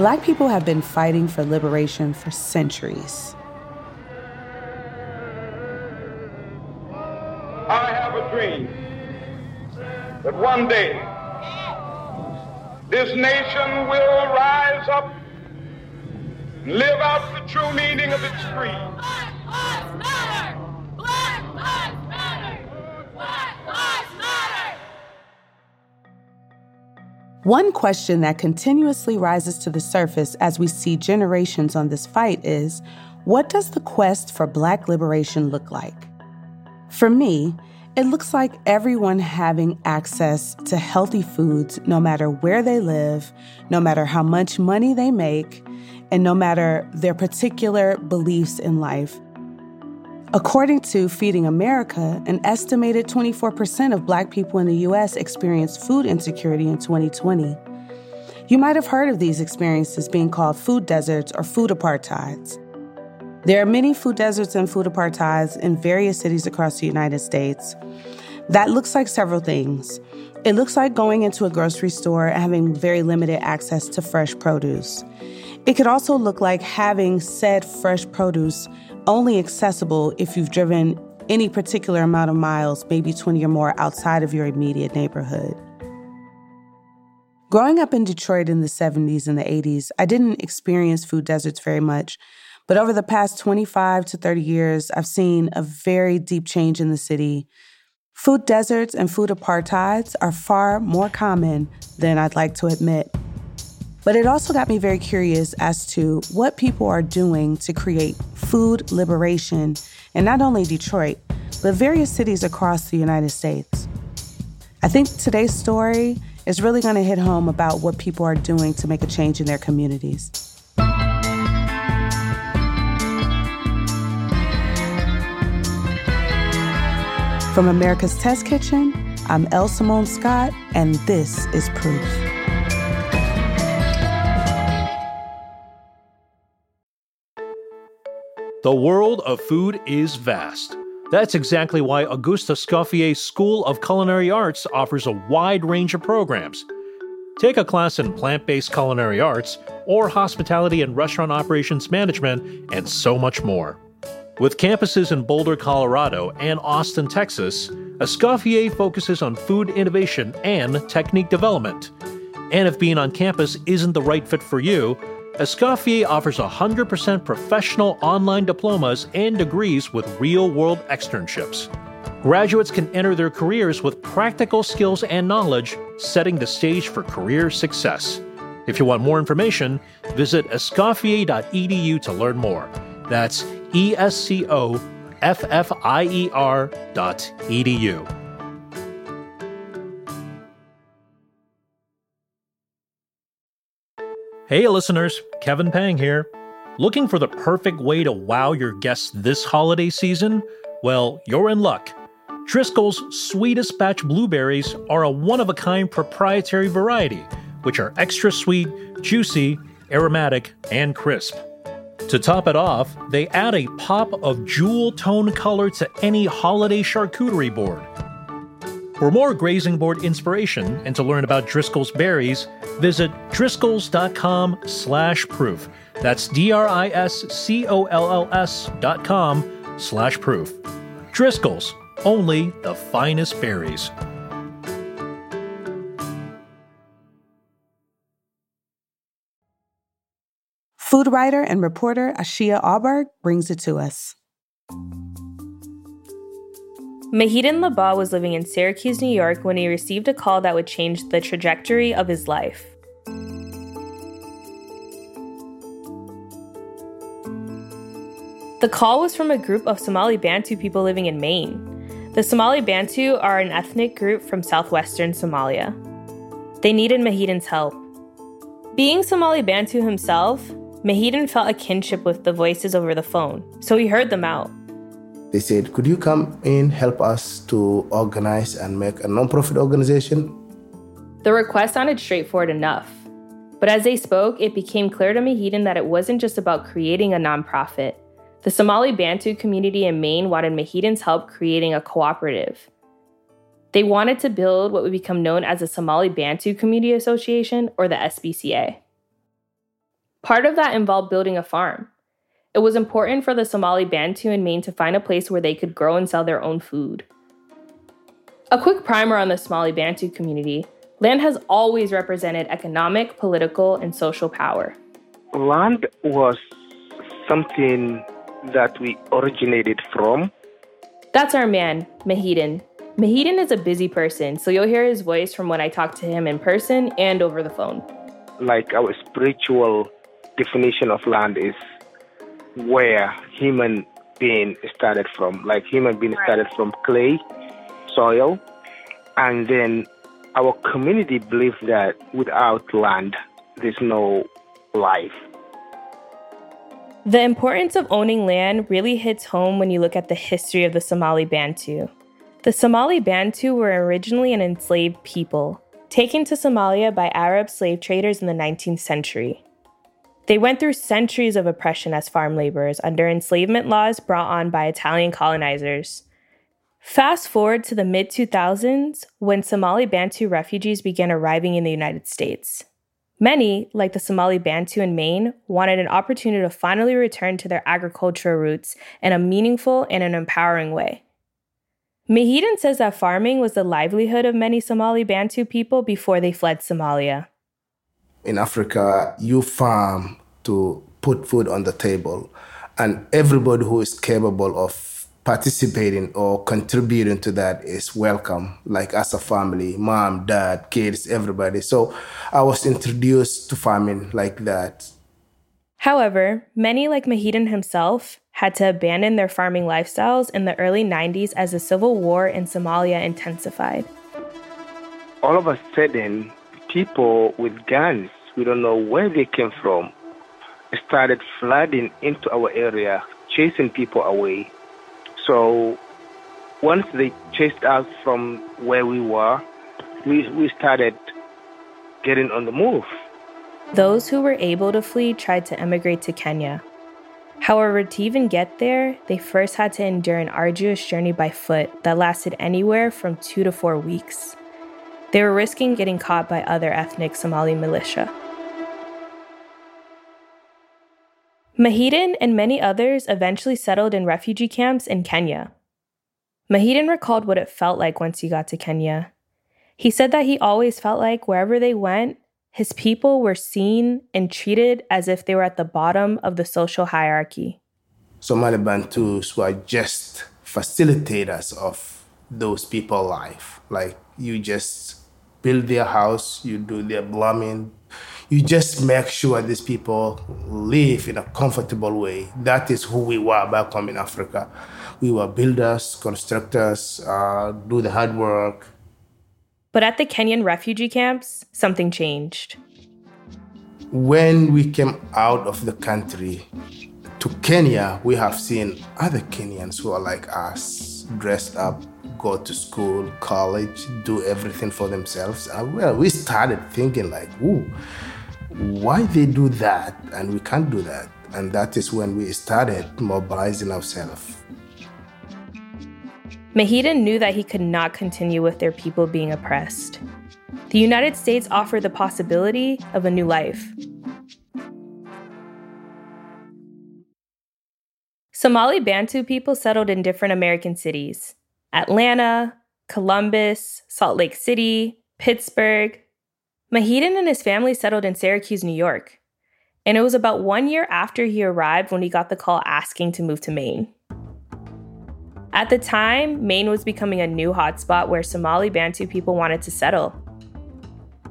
Black people have been fighting for liberation for centuries. I have a dream that one day this nation will rise up and live out the true meaning of its creed. One question that continuously rises to the surface as we see generations on this fight is what does the quest for Black liberation look like? For me, it looks like everyone having access to healthy foods no matter where they live, no matter how much money they make, and no matter their particular beliefs in life. According to Feeding America, an estimated 24% of Black people in the U.S. experienced food insecurity in 2020. You might have heard of these experiences being called food deserts or food apartheids. There are many food deserts and food apartheids in various cities across the United States. That looks like several things. It looks like going into a grocery store and having very limited access to fresh produce. It could also look like having said fresh produce only accessible if you've driven any particular amount of miles, maybe 20 or more, outside of your immediate neighborhood. Growing up in Detroit in the 70s and the 80s, I didn't experience food deserts very much, but over the past 25 to 30 years, I've seen a very deep change in the city. Food deserts and food apartheids are far more common than I'd like to admit. But it also got me very curious as to what people are doing to create food liberation in not only Detroit, but various cities across the United States. I think today's story is really going to hit home about what people are doing to make a change in their communities. From America's Test Kitchen, I'm Elle Simone Scott, and this is Proof. The world of food is vast. That's exactly why Auguste Escoffier's School of Culinary Arts offers a wide range of programs. Take a class in plant based culinary arts, or hospitality and restaurant operations management, and so much more. With campuses in Boulder, Colorado, and Austin, Texas, Escoffier focuses on food innovation and technique development. And if being on campus isn't the right fit for you, Escoffier offers 100% professional online diplomas and degrees with real world externships. Graduates can enter their careers with practical skills and knowledge, setting the stage for career success. If you want more information, visit escoffier.edu to learn more. That's E S C O F F I E R dot edu. Hey, listeners, Kevin Pang here. Looking for the perfect way to wow your guests this holiday season? Well, you're in luck. Driscoll's sweetest batch blueberries are a one of a kind proprietary variety, which are extra sweet, juicy, aromatic, and crisp. To top it off, they add a pop of jewel tone color to any holiday charcuterie board. For more grazing board inspiration and to learn about Driscoll's berries, visit driscolls.com slash proof. That's D-R-I-S-C-O-L-L-S dot com slash proof. Driscoll's, only the finest berries. Food writer and reporter Ashia Aubourg brings it to us. Muhidin Libah was living in Syracuse, New York when he received a call that would change the trajectory of his life. The call was from a group of Somali Bantu people living in Maine. The Somali Bantu are an ethnic group from southwestern Somalia. They needed Muhidin's help. Being Somali Bantu himself, Muhidin felt a kinship with the voices over the phone, so he heard them out. They said, Could you come in, help us to organize and make a non-profit organization? The request sounded straightforward enough. But as they spoke, it became clear to Muhidin that it wasn't just about creating a nonprofit. The Somali Bantu community in Maine wanted Muhidin's help creating a cooperative. They wanted to build what would become known as the Somali Bantu Community Association, or the SBCA. Part of that involved building a farm. It was important for the Somali Bantu in Maine to find a place where they could grow and sell their own food. A quick primer on the Somali Bantu community land has always represented economic, political, and social power. Land was something that we originated from. That's our man, Muhidin. Muhidin is a busy person, so you'll hear his voice from when I talk to him in person and over the phone. Like our spiritual definition of land is where human being started from. Like human being started from clay, soil, and then our community believes that without land, there's no life. The importance of owning land really hits home when you look at the history of the Somali Bantu. The Somali Bantu were originally an enslaved people, taken to Somalia by Arab slave traders in the 19th century. They went through centuries of oppression as farm laborers under enslavement laws brought on by Italian colonizers. Fast forward to the mid 2000s when Somali Bantu refugees began arriving in the United States. Many, like the Somali Bantu in Maine, wanted an opportunity to finally return to their agricultural roots in a meaningful and an empowering way. Muhidin says that farming was the livelihood of many Somali Bantu people before they fled Somalia. In Africa, you farm to put food on the table, and everybody who is capable of participating or contributing to that is welcome, like as a family, mom, dad, kids, everybody. So I was introduced to farming like that. However, many, like Muhidin himself, had to abandon their farming lifestyles in the early 90s as the civil war in Somalia intensified. All of a sudden, people with guns, we don't know where they came from, started flooding into our area, chasing people away so once they chased us from where we were, we, we started getting on the move. Those who were able to flee tried to emigrate to Kenya. However, to even get there, they first had to endure an arduous journey by foot that lasted anywhere from two to four weeks. They were risking getting caught by other ethnic Somali militia. Muhidin and many others eventually settled in refugee camps in Kenya. Muhidin recalled what it felt like once he got to Kenya. He said that he always felt like wherever they went, his people were seen and treated as if they were at the bottom of the social hierarchy. Somali Bantus were just facilitators of those people's life. Like you just build their house, you do their plumbing, you just make sure these people live in a comfortable way. That is who we were back home in Africa. We were builders, constructors, uh, do the hard work. But at the Kenyan refugee camps, something changed. When we came out of the country to Kenya, we have seen other Kenyans who are like us, dressed up, go to school, college, do everything for themselves. And well, we started thinking like, ooh, why they do that and we can't do that and that is when we started mobilizing ourselves Muhidin knew that he could not continue with their people being oppressed. The United States offered the possibility of a new life. Somali Bantu people settled in different American cities Atlanta, Columbus, Salt Lake City, Pittsburgh, Muhidin and his family settled in Syracuse, New York. And it was about one year after he arrived when he got the call asking to move to Maine. At the time, Maine was becoming a new hotspot where Somali Bantu people wanted to settle.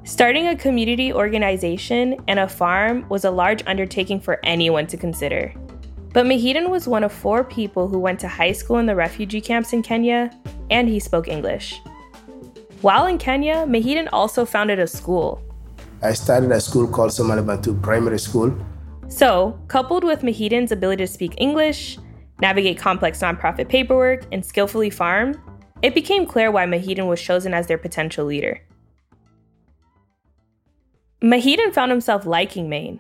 Starting a community organization and a farm was a large undertaking for anyone to consider. But Muhidin was one of four people who went to high school in the refugee camps in Kenya, and he spoke English. While in Kenya, Muhidin also founded a school. I started a school called Somali Bantu Primary School. So, coupled with Muhidin's ability to speak English, navigate complex nonprofit paperwork, and skillfully farm, it became clear why Muhidin was chosen as their potential leader. Muhidin found himself liking Maine.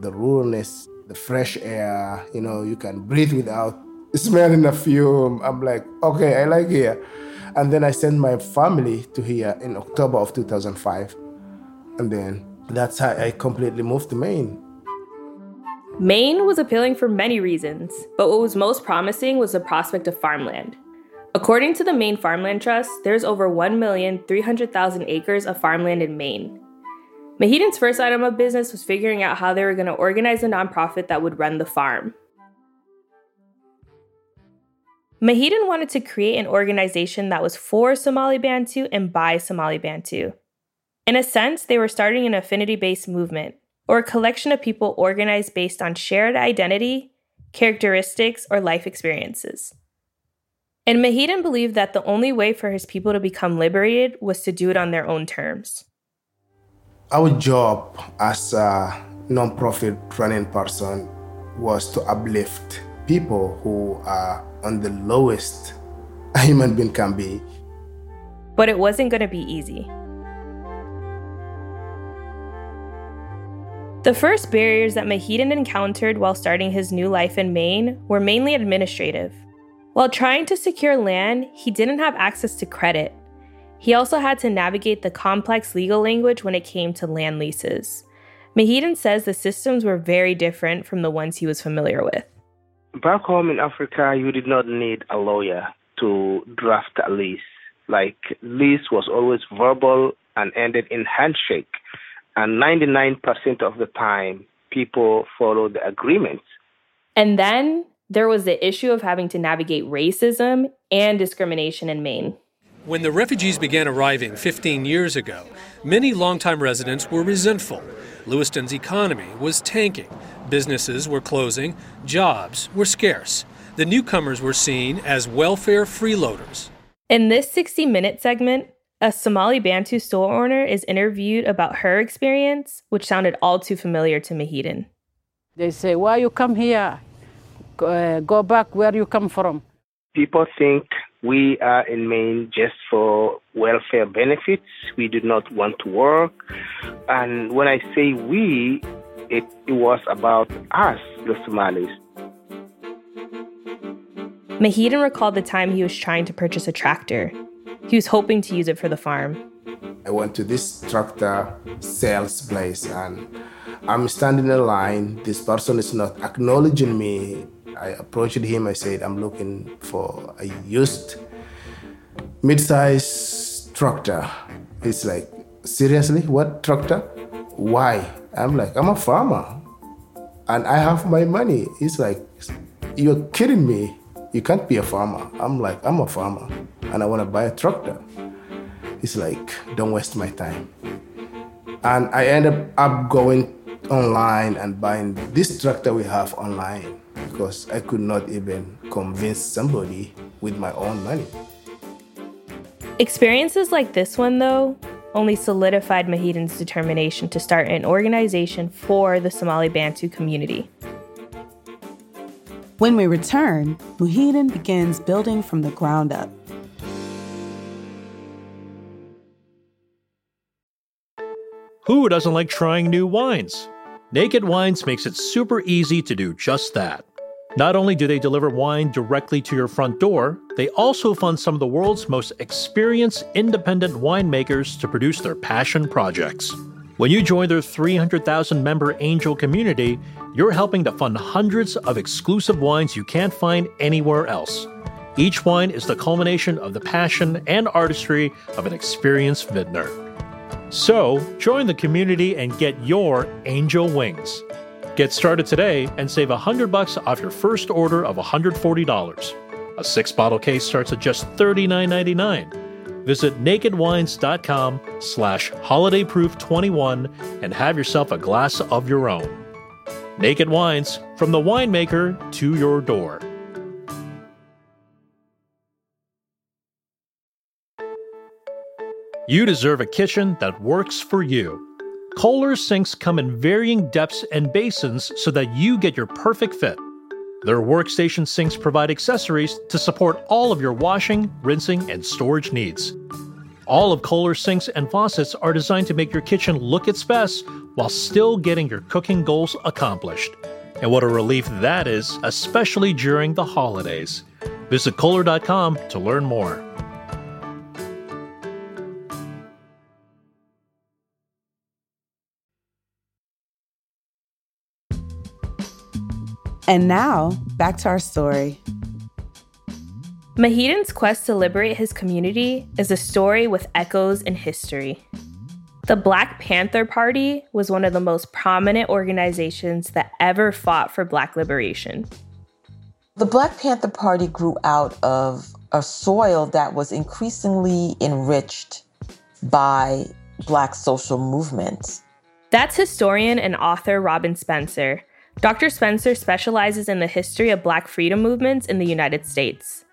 The ruralness, the fresh air, you know, you can breathe without smelling the fume. I'm like, okay, I like here. And then I sent my family to here in October of 2005. And then that's how I completely moved to Maine. Maine was appealing for many reasons, but what was most promising was the prospect of farmland. According to the Maine Farmland Trust, there's over 1,300,000 acres of farmland in Maine. Muhidin's first item of business was figuring out how they were going to organize a nonprofit that would run the farm. Muhidin wanted to create an organization that was for Somali Bantu and by Somali Bantu. In a sense, they were starting an affinity based movement, or a collection of people organized based on shared identity, characteristics, or life experiences. And Muhidin believed that the only way for his people to become liberated was to do it on their own terms. Our job as a nonprofit running person was to uplift people who are on the lowest a human being can be. But it wasn't going to be easy. The first barriers that Muhidin encountered while starting his new life in Maine were mainly administrative. While trying to secure land, he didn't have access to credit. He also had to navigate the complex legal language when it came to land leases. Muhidin says the systems were very different from the ones he was familiar with. Back home in Africa, you did not need a lawyer to draft a lease. Like, lease was always verbal and ended in handshake. And 99% of the time, people followed the agreements. And then there was the issue of having to navigate racism and discrimination in Maine. When the refugees began arriving 15 years ago, many longtime residents were resentful. Lewiston's economy was tanking, businesses were closing, jobs were scarce. The newcomers were seen as welfare freeloaders. In this 60 minute segment, a Somali Bantu store owner is interviewed about her experience, which sounded all too familiar to Muhidin. They say, Why you come here? Uh, go back where you come from. People think we are in Maine just for welfare benefits. We do not want to work. And when I say we, it, it was about us, the Somalis. Muhidin recalled the time he was trying to purchase a tractor. He was hoping to use it for the farm. I went to this tractor sales place and I'm standing in line. This person is not acknowledging me. I approached him. I said, I'm looking for a used mid-size tractor. He's like, seriously, what tractor? Why? I'm like, I'm a farmer, and I have my money. He's like, you're kidding me. You can't be a farmer. I'm like, I'm a farmer, and I want to buy a tractor. He's like, don't waste my time. And I ended up going online and buying this tractor we have online because I could not even convince somebody with my own money. Experiences like this one, though, only solidified Muhidin's determination to start an organization for the Somali Bantu community. When we return, Muhidin begins building from the ground up. Who doesn't like trying new wines? Naked Wines makes it super easy to do just that. Not only do they deliver wine directly to your front door, they also fund some of the world's most experienced independent winemakers to produce their passion projects. When you join their 300,000 member angel community, you're helping to fund hundreds of exclusive wines you can't find anywhere else. Each wine is the culmination of the passion and artistry of an experienced vintner. So, join the community and get your angel wings. Get started today and save 100 bucks off your first order of $140. A six bottle case starts at just $39.99. Visit nakedwines.com slash holidayproof21 and have yourself a glass of your own. Naked Wines, from the winemaker to your door. You deserve a kitchen that works for you. Kohler sinks come in varying depths and basins so that you get your perfect fit. Their workstation sinks provide accessories to support all of your washing, rinsing, and storage needs. All of Kohler sinks and faucets are designed to make your kitchen look its best while still getting your cooking goals accomplished. And what a relief that is, especially during the holidays. Visit Kohler.com to learn more. And now, back to our story. Muhidin's quest to liberate his community is a story with echoes in history. The Black Panther Party was one of the most prominent organizations that ever fought for Black liberation. The Black Panther Party grew out of a soil that was increasingly enriched by Black social movements. That's historian and author Robyn Spencer. Dr. Spencer specializes in the history of Black freedom movements in the United States.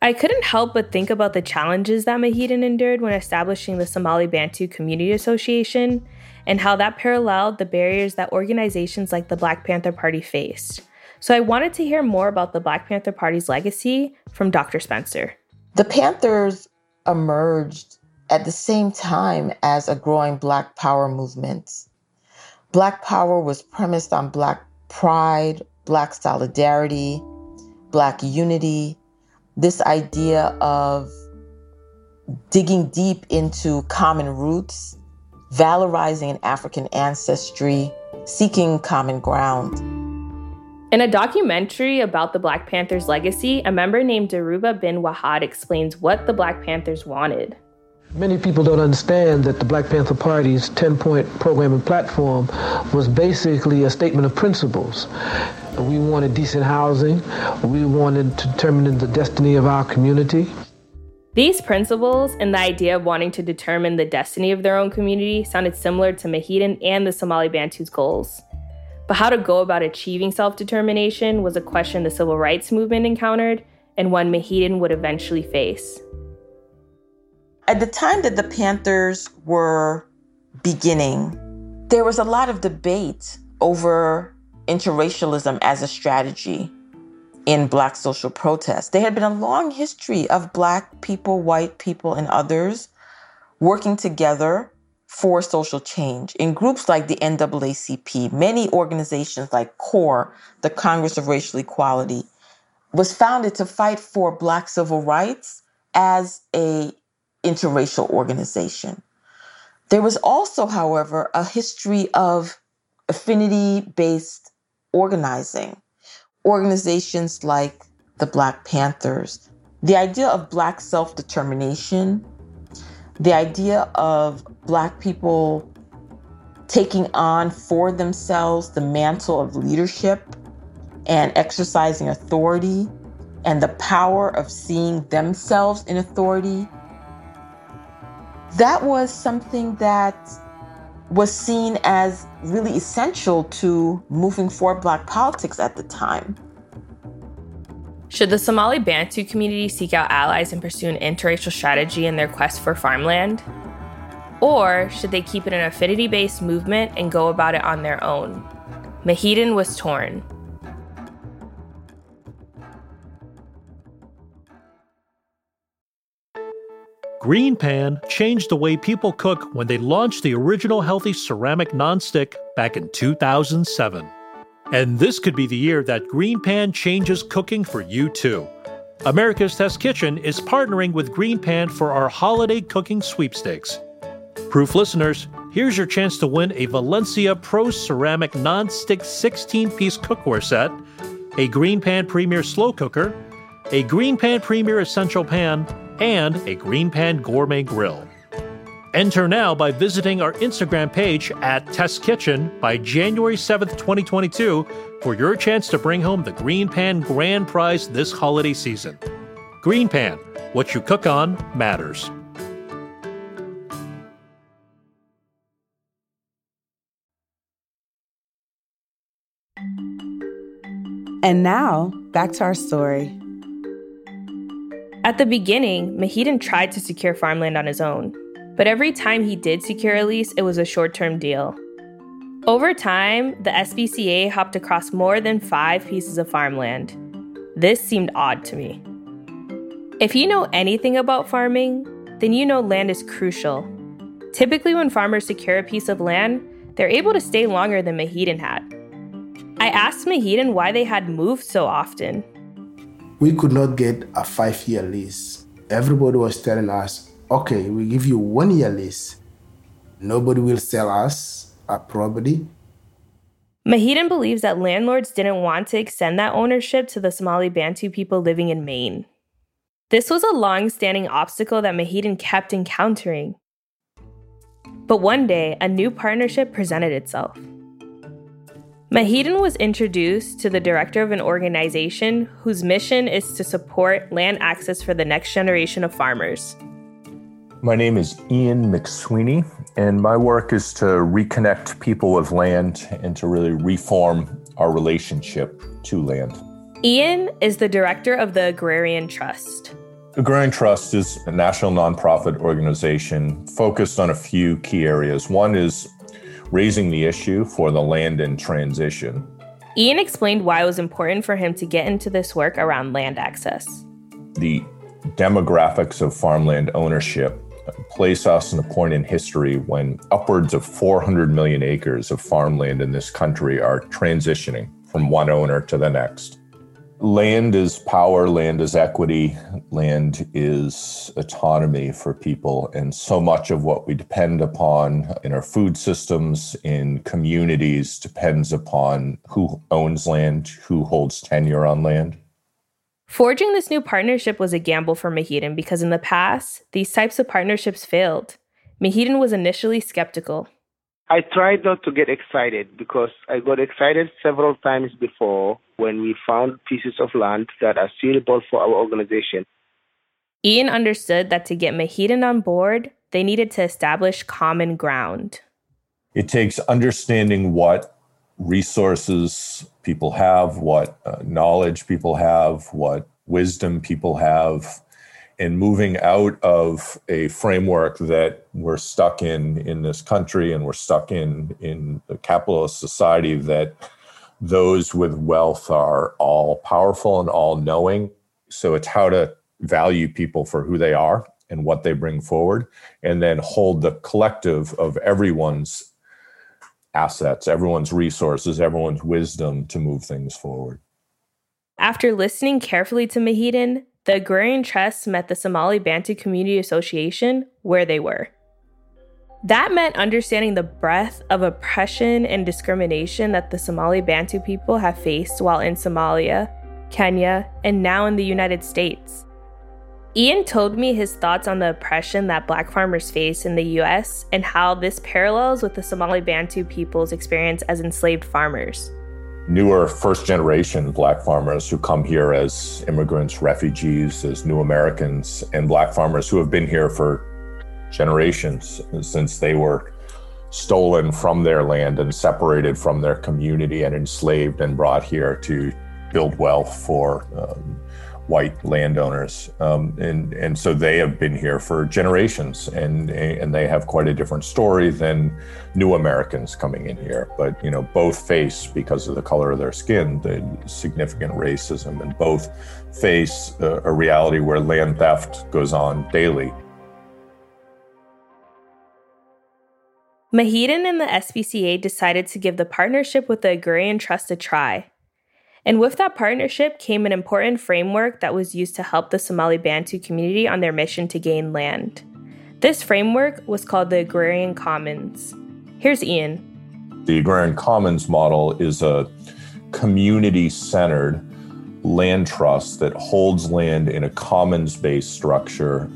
I couldn't help but think about the challenges that Muhidin endured when establishing the Somali Bantu Community Association and how that paralleled the barriers that organizations like the Black Panther Party faced. So I wanted to hear more about the Black Panther Party's legacy from Dr. Spencer. The Panthers emerged at the same time as a growing Black Power movement. Black Power was premised on Black pride, Black solidarity, Black unity, this idea of digging deep into common roots, valorizing an African ancestry, seeking common ground. In a documentary about the Black Panthers' legacy, a member named Dhoruba bin Wahad explains what the Black Panthers wanted. Many people don't understand that the Black Panther Party's 10 point program and platform was basically a statement of principles. We wanted decent housing. We wanted to determine the destiny of our community. These principles and the idea of wanting to determine the destiny of their own community sounded similar to Muhidin and the Somali Bantu's goals. But how to go about achieving self determination was a question the civil rights movement encountered and one Muhidin would eventually face. At the time that the Panthers were beginning, there was a lot of debate over interracialism as a strategy in Black social protest. There had been a long history of Black people, white people, and others working together for social change. In groups like the NAACP, many organizations like CORE, the Congress of Racial Equality, was founded to fight for Black civil rights as a interracial organization. There was also, however, a history of affinity based organizing, organizations like the Black Panthers, the idea of Black self determination, the idea of Black people taking on for themselves the mantle of leadership and exercising authority and the power of seeing themselves in authority. That was something that was seen as really essential to moving forward Black politics at the time. Should the Somali Bantu community seek out allies and pursue an interracial strategy in their quest for farmland? Or should they keep it an affinity based movement and go about it on their own? Muhidin was torn. Green Pan changed the way people cook when they launched the original healthy ceramic nonstick back in 2007. And this could be the year that Green Pan changes cooking for you too. America's Test Kitchen is partnering with Green Pan for our holiday cooking sweepstakes. Proof listeners, here's your chance to win a Valencia Pro Ceramic Non-Stick 16-piece cookware set, a Green Pan Premier Slow Cooker, a Green Pan Premier Essential Pan, and a Green Pan Gourmet Grill. Enter now by visiting our Instagram page at Test Kitchen by January 7th, 2022 for your chance to bring home the Green Pan Grand Prize this holiday season. Green Pan, what you cook on matters. And now, back to our story. At the beginning, Muhidin tried to secure farmland on his own, but every time he did secure a lease, it was a short term deal. Over time, the SBCA hopped across more than five pieces of farmland. This seemed odd to me. If you know anything about farming, then you know land is crucial. Typically, when farmers secure a piece of land, they're able to stay longer than Muhidin had. I asked Muhidin why they had moved so often we could not get a five year lease. Everybody was telling us, okay, we give you one year lease. Nobody will sell us a property. Muhidin believes that landlords didn't want to extend that ownership to the Somali Bantu people living in Maine. This was a long standing obstacle that Muhidin kept encountering. But one day, a new partnership presented itself. Muhidin was introduced to the director of an organization whose mission is to support land access for the next generation of farmers. My name is Ian McSweeney, and my work is to reconnect people with land and to really reform our relationship to land. Ian is the director of the Agrarian Trust. Agrarian Trust is a national nonprofit organization focused on a few key areas. One is raising the issue for the land in transition. Ian explained why it was important for him to get into this work around land access. The demographics of farmland ownership place us in a point in history when upwards of 400 million acres of farmland in this country are transitioning from one owner to the next. Land is power, land is equity, land is autonomy for people. And so much of what we depend upon in our food systems, in communities, depends upon who owns land, who holds tenure on land. Forging this new partnership was a gamble for Muhidin because in the past, these types of partnerships failed. Muhidin was initially skeptical. I tried not to get excited because I got excited several times before when we found pieces of land that are suitable for our organization. Ian understood that to get Muhidin on board, they needed to establish common ground. It takes understanding what resources people have, what uh, knowledge people have, what wisdom people have, and moving out of a framework that we're stuck in in this country and we're stuck in in a capitalist society that those with wealth are all powerful and all knowing. So it's how to value people for who they are and what they bring forward, and then hold the collective of everyone's assets, everyone's resources, everyone's wisdom to move things forward. After listening carefully to Muhidin, the Agrarian Trust met the Somali Bantu Community Association where they were. That meant understanding the breadth of oppression and discrimination that the Somali Bantu people have faced while in Somalia, Kenya, and now in the United States. Ian told me his thoughts on the oppression that black farmers face in the US and how this parallels with the Somali Bantu people's experience as enslaved farmers. Newer first generation black farmers who come here as immigrants, refugees, as new Americans, and black farmers who have been here for generations since they were stolen from their land and separated from their community and enslaved and brought here to build wealth for um, white landowners, um, and and so they have been here for generations, and and they have quite a different story than new Americans coming in here. But you know, both face because of the color of their skin the significant racism, and both face a, a reality where land theft goes on daily. Muhidin and the SBCA decided to give the partnership with the Agrarian Trust a try. And with that partnership came an important framework that was used to help the Somali Bantu community on their mission to gain land. This framework was called the Agrarian Commons. Here's Ian. The Agrarian Commons model is a community centered land trust that holds land in a commons based structure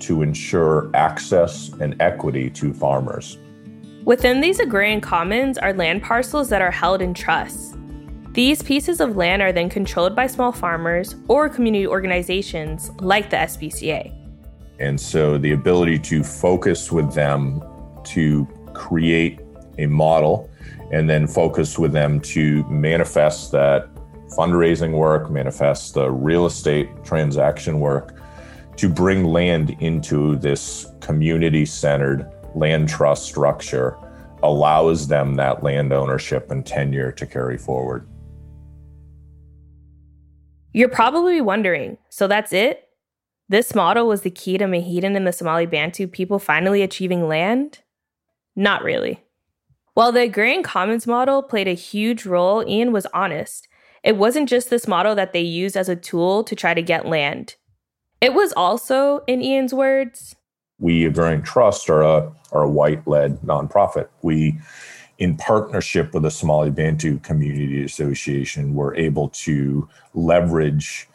to ensure access and equity to farmers. Within these agrarian commons are land parcels that are held in trusts. These pieces of land are then controlled by small farmers or community organizations like the SBCA. And so the ability to focus with them to create a model and then focus with them to manifest that fundraising work, manifest the real estate transaction work, to bring land into this community centered land trust structure allows them that land ownership and tenure to carry forward. You're probably wondering so that's it? This model was the key to Muhidin and the Somali Bantu people finally achieving land? Not really. While the agrarian commons model played a huge role, Ian was honest. It wasn't just this model that they used as a tool to try to get land. It was also, in Ian's words, we Agrarian Trust are a, are a white led nonprofit. We in partnership with the Somali Bantu Community Association, were able to leverage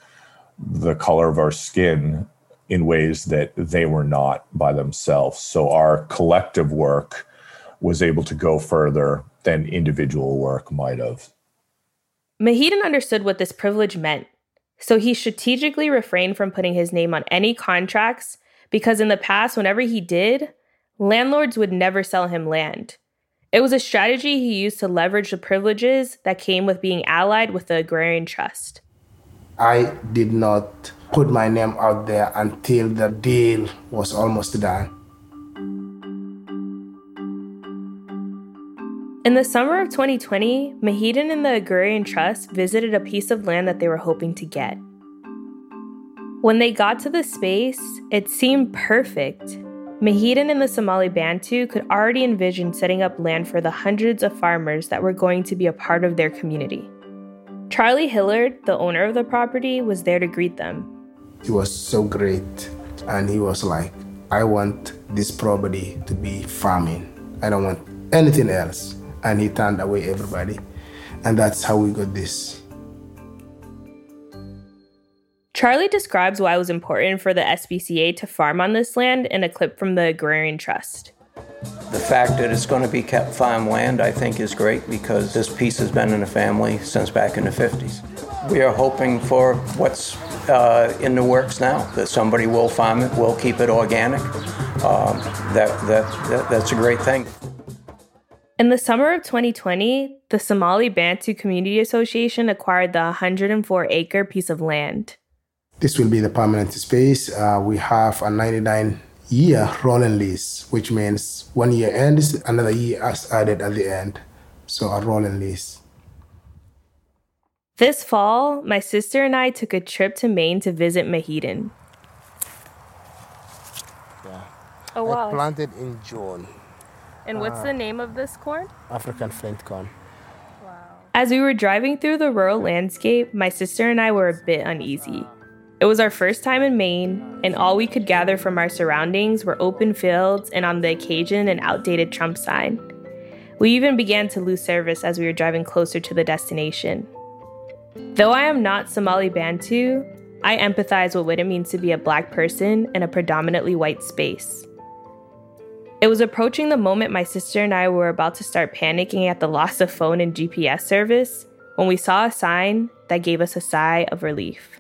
the color of our skin in ways that they were not by themselves. So our collective work was able to go further than individual work might have. Muhidin understood what this privilege meant, so he strategically refrained from putting his name on any contracts because in the past, whenever he did, landlords would never sell him land. It was a strategy he used to leverage the privileges that came with being allied with the Agrarian Trust. I did not put my name out there until the deal was almost done. In the summer of 2020, Muhidin and the Agrarian Trust visited a piece of land that they were hoping to get. When they got to the space, it seemed perfect. Muhidin and the Somali Bantu could already envision setting up land for the hundreds of farmers that were going to be a part of their community. Charlie Hillard, the owner of the property, was there to greet them. He was so great, and he was like, I want this property to be farming. I don't want anything else. And he turned away everybody. And that's how we got this. Charlie describes why it was important for the SBCA to farm on this land in a clip from the Agrarian Trust. The fact that it's going to be kept farmland, I think, is great because this piece has been in the family since back in the 50s. We are hoping for what's uh, in the works now that somebody will farm it, will keep it organic. Um, that, that, that, that's a great thing. In the summer of 2020, the Somali Bantu Community Association acquired the 104 acre piece of land. This will be the permanent space. Uh, we have a 99 year rolling lease, which means one year ends, another year is added at the end. So a rolling lease. This fall, my sister and I took a trip to Maine to visit Muhidin. Yeah. Oh, wow. I planted in June. And what's uh, the name of this corn? African flint corn. Wow. As we were driving through the rural landscape, my sister and I were a bit uneasy. It was our first time in Maine, and all we could gather from our surroundings were open fields and, on the occasion, an outdated Trump sign. We even began to lose service as we were driving closer to the destination. Though I am not Somali Bantu, I empathize with what it means to be a black person in a predominantly white space. It was approaching the moment my sister and I were about to start panicking at the loss of phone and GPS service when we saw a sign that gave us a sigh of relief.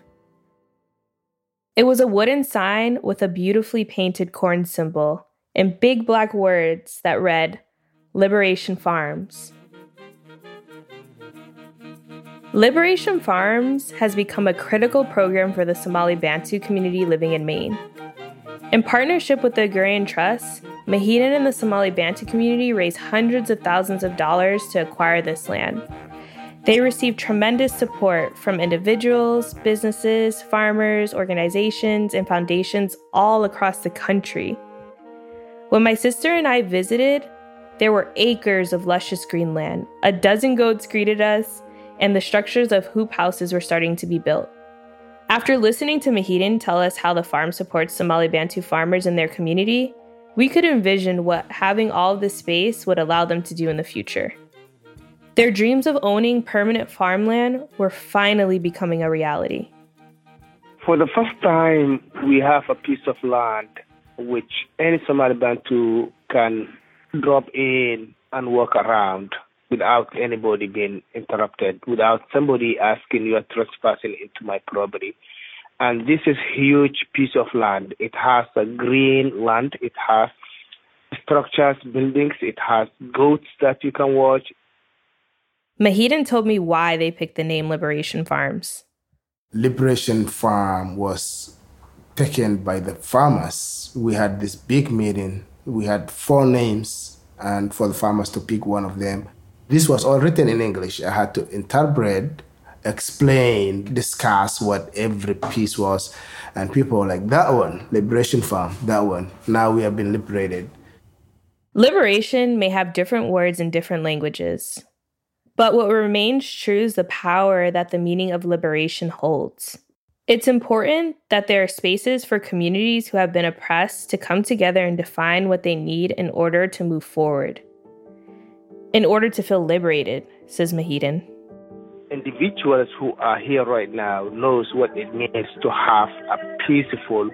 It was a wooden sign with a beautifully painted corn symbol and big black words that read, Liberation Farms. Liberation Farms has become a critical program for the Somali Bantu community living in Maine. In partnership with the Agrarian Trust, Muhidin and the Somali Bantu community raised hundreds of thousands of dollars to acquire this land. They received tremendous support from individuals, businesses, farmers, organizations, and foundations all across the country. When my sister and I visited, there were acres of luscious green land. A dozen goats greeted us, and the structures of hoop houses were starting to be built. After listening to Muhidin tell us how the farm supports Somali Bantu farmers in their community, we could envision what having all this space would allow them to do in the future. Their dreams of owning permanent farmland were finally becoming a reality. For the first time, we have a piece of land which any Somali Bantu can drop in and walk around without anybody being interrupted, without somebody asking you are trespassing into my property. And this is huge piece of land. It has a green land. It has structures, buildings. It has goats that you can watch. Muhidin told me why they picked the name Liberation Farms. Liberation Farm was taken by the farmers. We had this big meeting. We had four names, and for the farmers to pick one of them. This was all written in English. I had to interpret, explain, discuss what every piece was. And people were like, that one, Liberation Farm, that one. Now we have been liberated. Liberation may have different words in different languages. But what remains true is the power that the meaning of liberation holds. It's important that there are spaces for communities who have been oppressed to come together and define what they need in order to move forward. in order to feel liberated, says Muhidin. Individuals who are here right now knows what it means to have a peaceful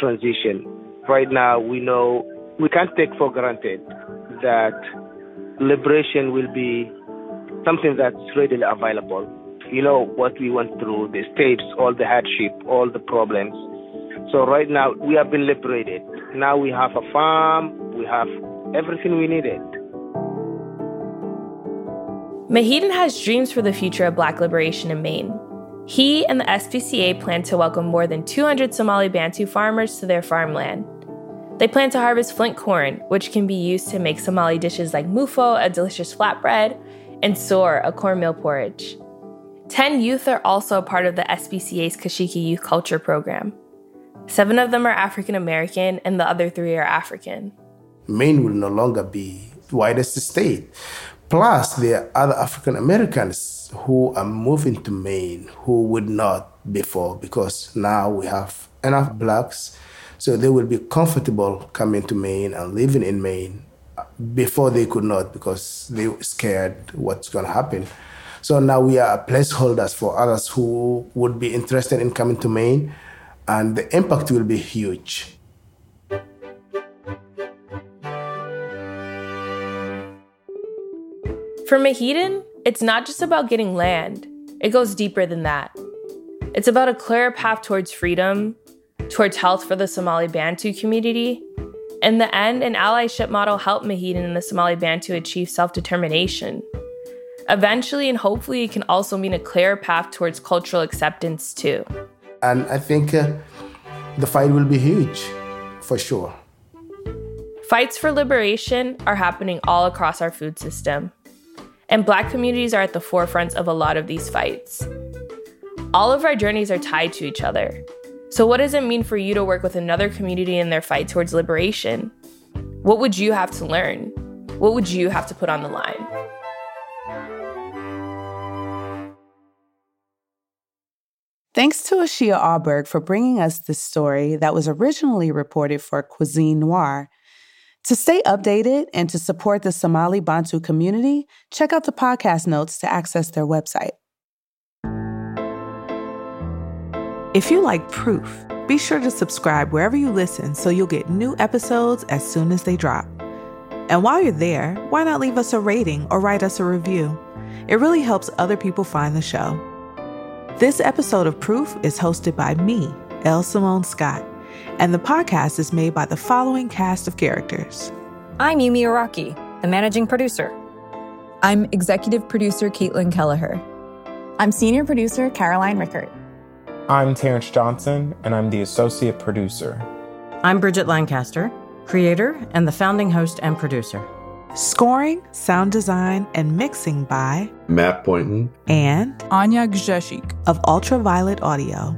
transition. Right now, we know we can't take for granted that liberation will be something that's readily available. You know what we went through, the states, all the hardship, all the problems. So right now we have been liberated. Now we have a farm, we have everything we needed. Muhidin has dreams for the future of black liberation in Maine. He and the SBCA plan to welcome more than 200 Somali Bantu farmers to their farmland. They plan to harvest flint corn, which can be used to make Somali dishes like mufo, a delicious flatbread, and soor, a cornmeal porridge. 10 youth are also a part of the SBCA's Kashiki Youth Culture Program. Seven of them are African American, and the other three are African. Maine will no longer be the whitest state. Plus, there are other African Americans who are moving to Maine who would not before because now we have enough blacks, so they will be comfortable coming to Maine and living in Maine. Before they could not because they were scared what's going to happen. So now we are placeholders for others who would be interested in coming to Maine, and the impact will be huge. For Muhidin, it's not just about getting land, it goes deeper than that. It's about a clearer path towards freedom, towards health for the Somali Bantu community. In the end, an allyship model helped Muhidin and the Somali Bantu achieve self determination. Eventually, and hopefully, it can also mean a clearer path towards cultural acceptance too. And I think uh, the fight will be huge, for sure. Fights for liberation are happening all across our food system and Black communities are at the forefront of a lot of these fights. All of our journeys are tied to each other. So, what does it mean for you to work with another community in their fight towards liberation? What would you have to learn? What would you have to put on the line? Thanks to Ashia Aubourg for bringing us this story that was originally reported for Cuisine Noir to stay updated and to support the Somali Bantu community, check out the podcast notes to access their website. If you like proof, be sure to subscribe wherever you listen so you'll get new episodes as soon as they drop. And while you're there, why not leave us a rating or write us a review? It really helps other people find the show. This episode of Proof is hosted by me, Elle Simone Scott and the podcast is made by the following cast of characters. I'm Yumi Araki, the managing producer. I'm executive producer Caitlin Kelleher. I'm senior producer Caroline Rickert. I'm Terrence Johnson, and I'm the associate producer. I'm Bridget Lancaster, creator and the founding host and producer. Scoring, sound design, and mixing by Matt Boynton and Anya Gzeshik of Ultraviolet Audio.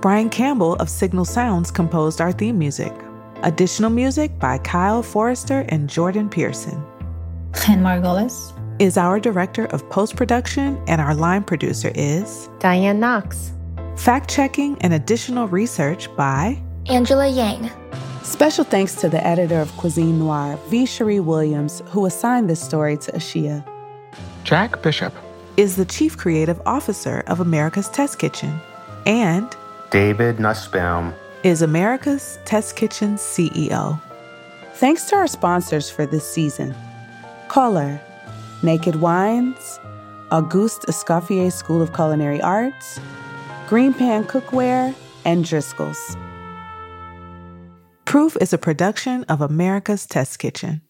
Brian Campbell of Signal Sounds composed our theme music. Additional music by Kyle Forrester and Jordan Pearson. Ken Margolis is our director of post production, and our line producer is Diane Knox. Fact checking and additional research by Angela Yang. Special thanks to the editor of Cuisine Noir, V. Cherie Williams, who assigned this story to Ashia. Jack Bishop is the chief creative officer of America's Test Kitchen. And David Nussbaum is America's Test Kitchen CEO. Thanks to our sponsors for this season Color, Naked Wines, Auguste Escoffier School of Culinary Arts, Green Pan Cookware, and Driscoll's. Proof is a production of America's Test Kitchen.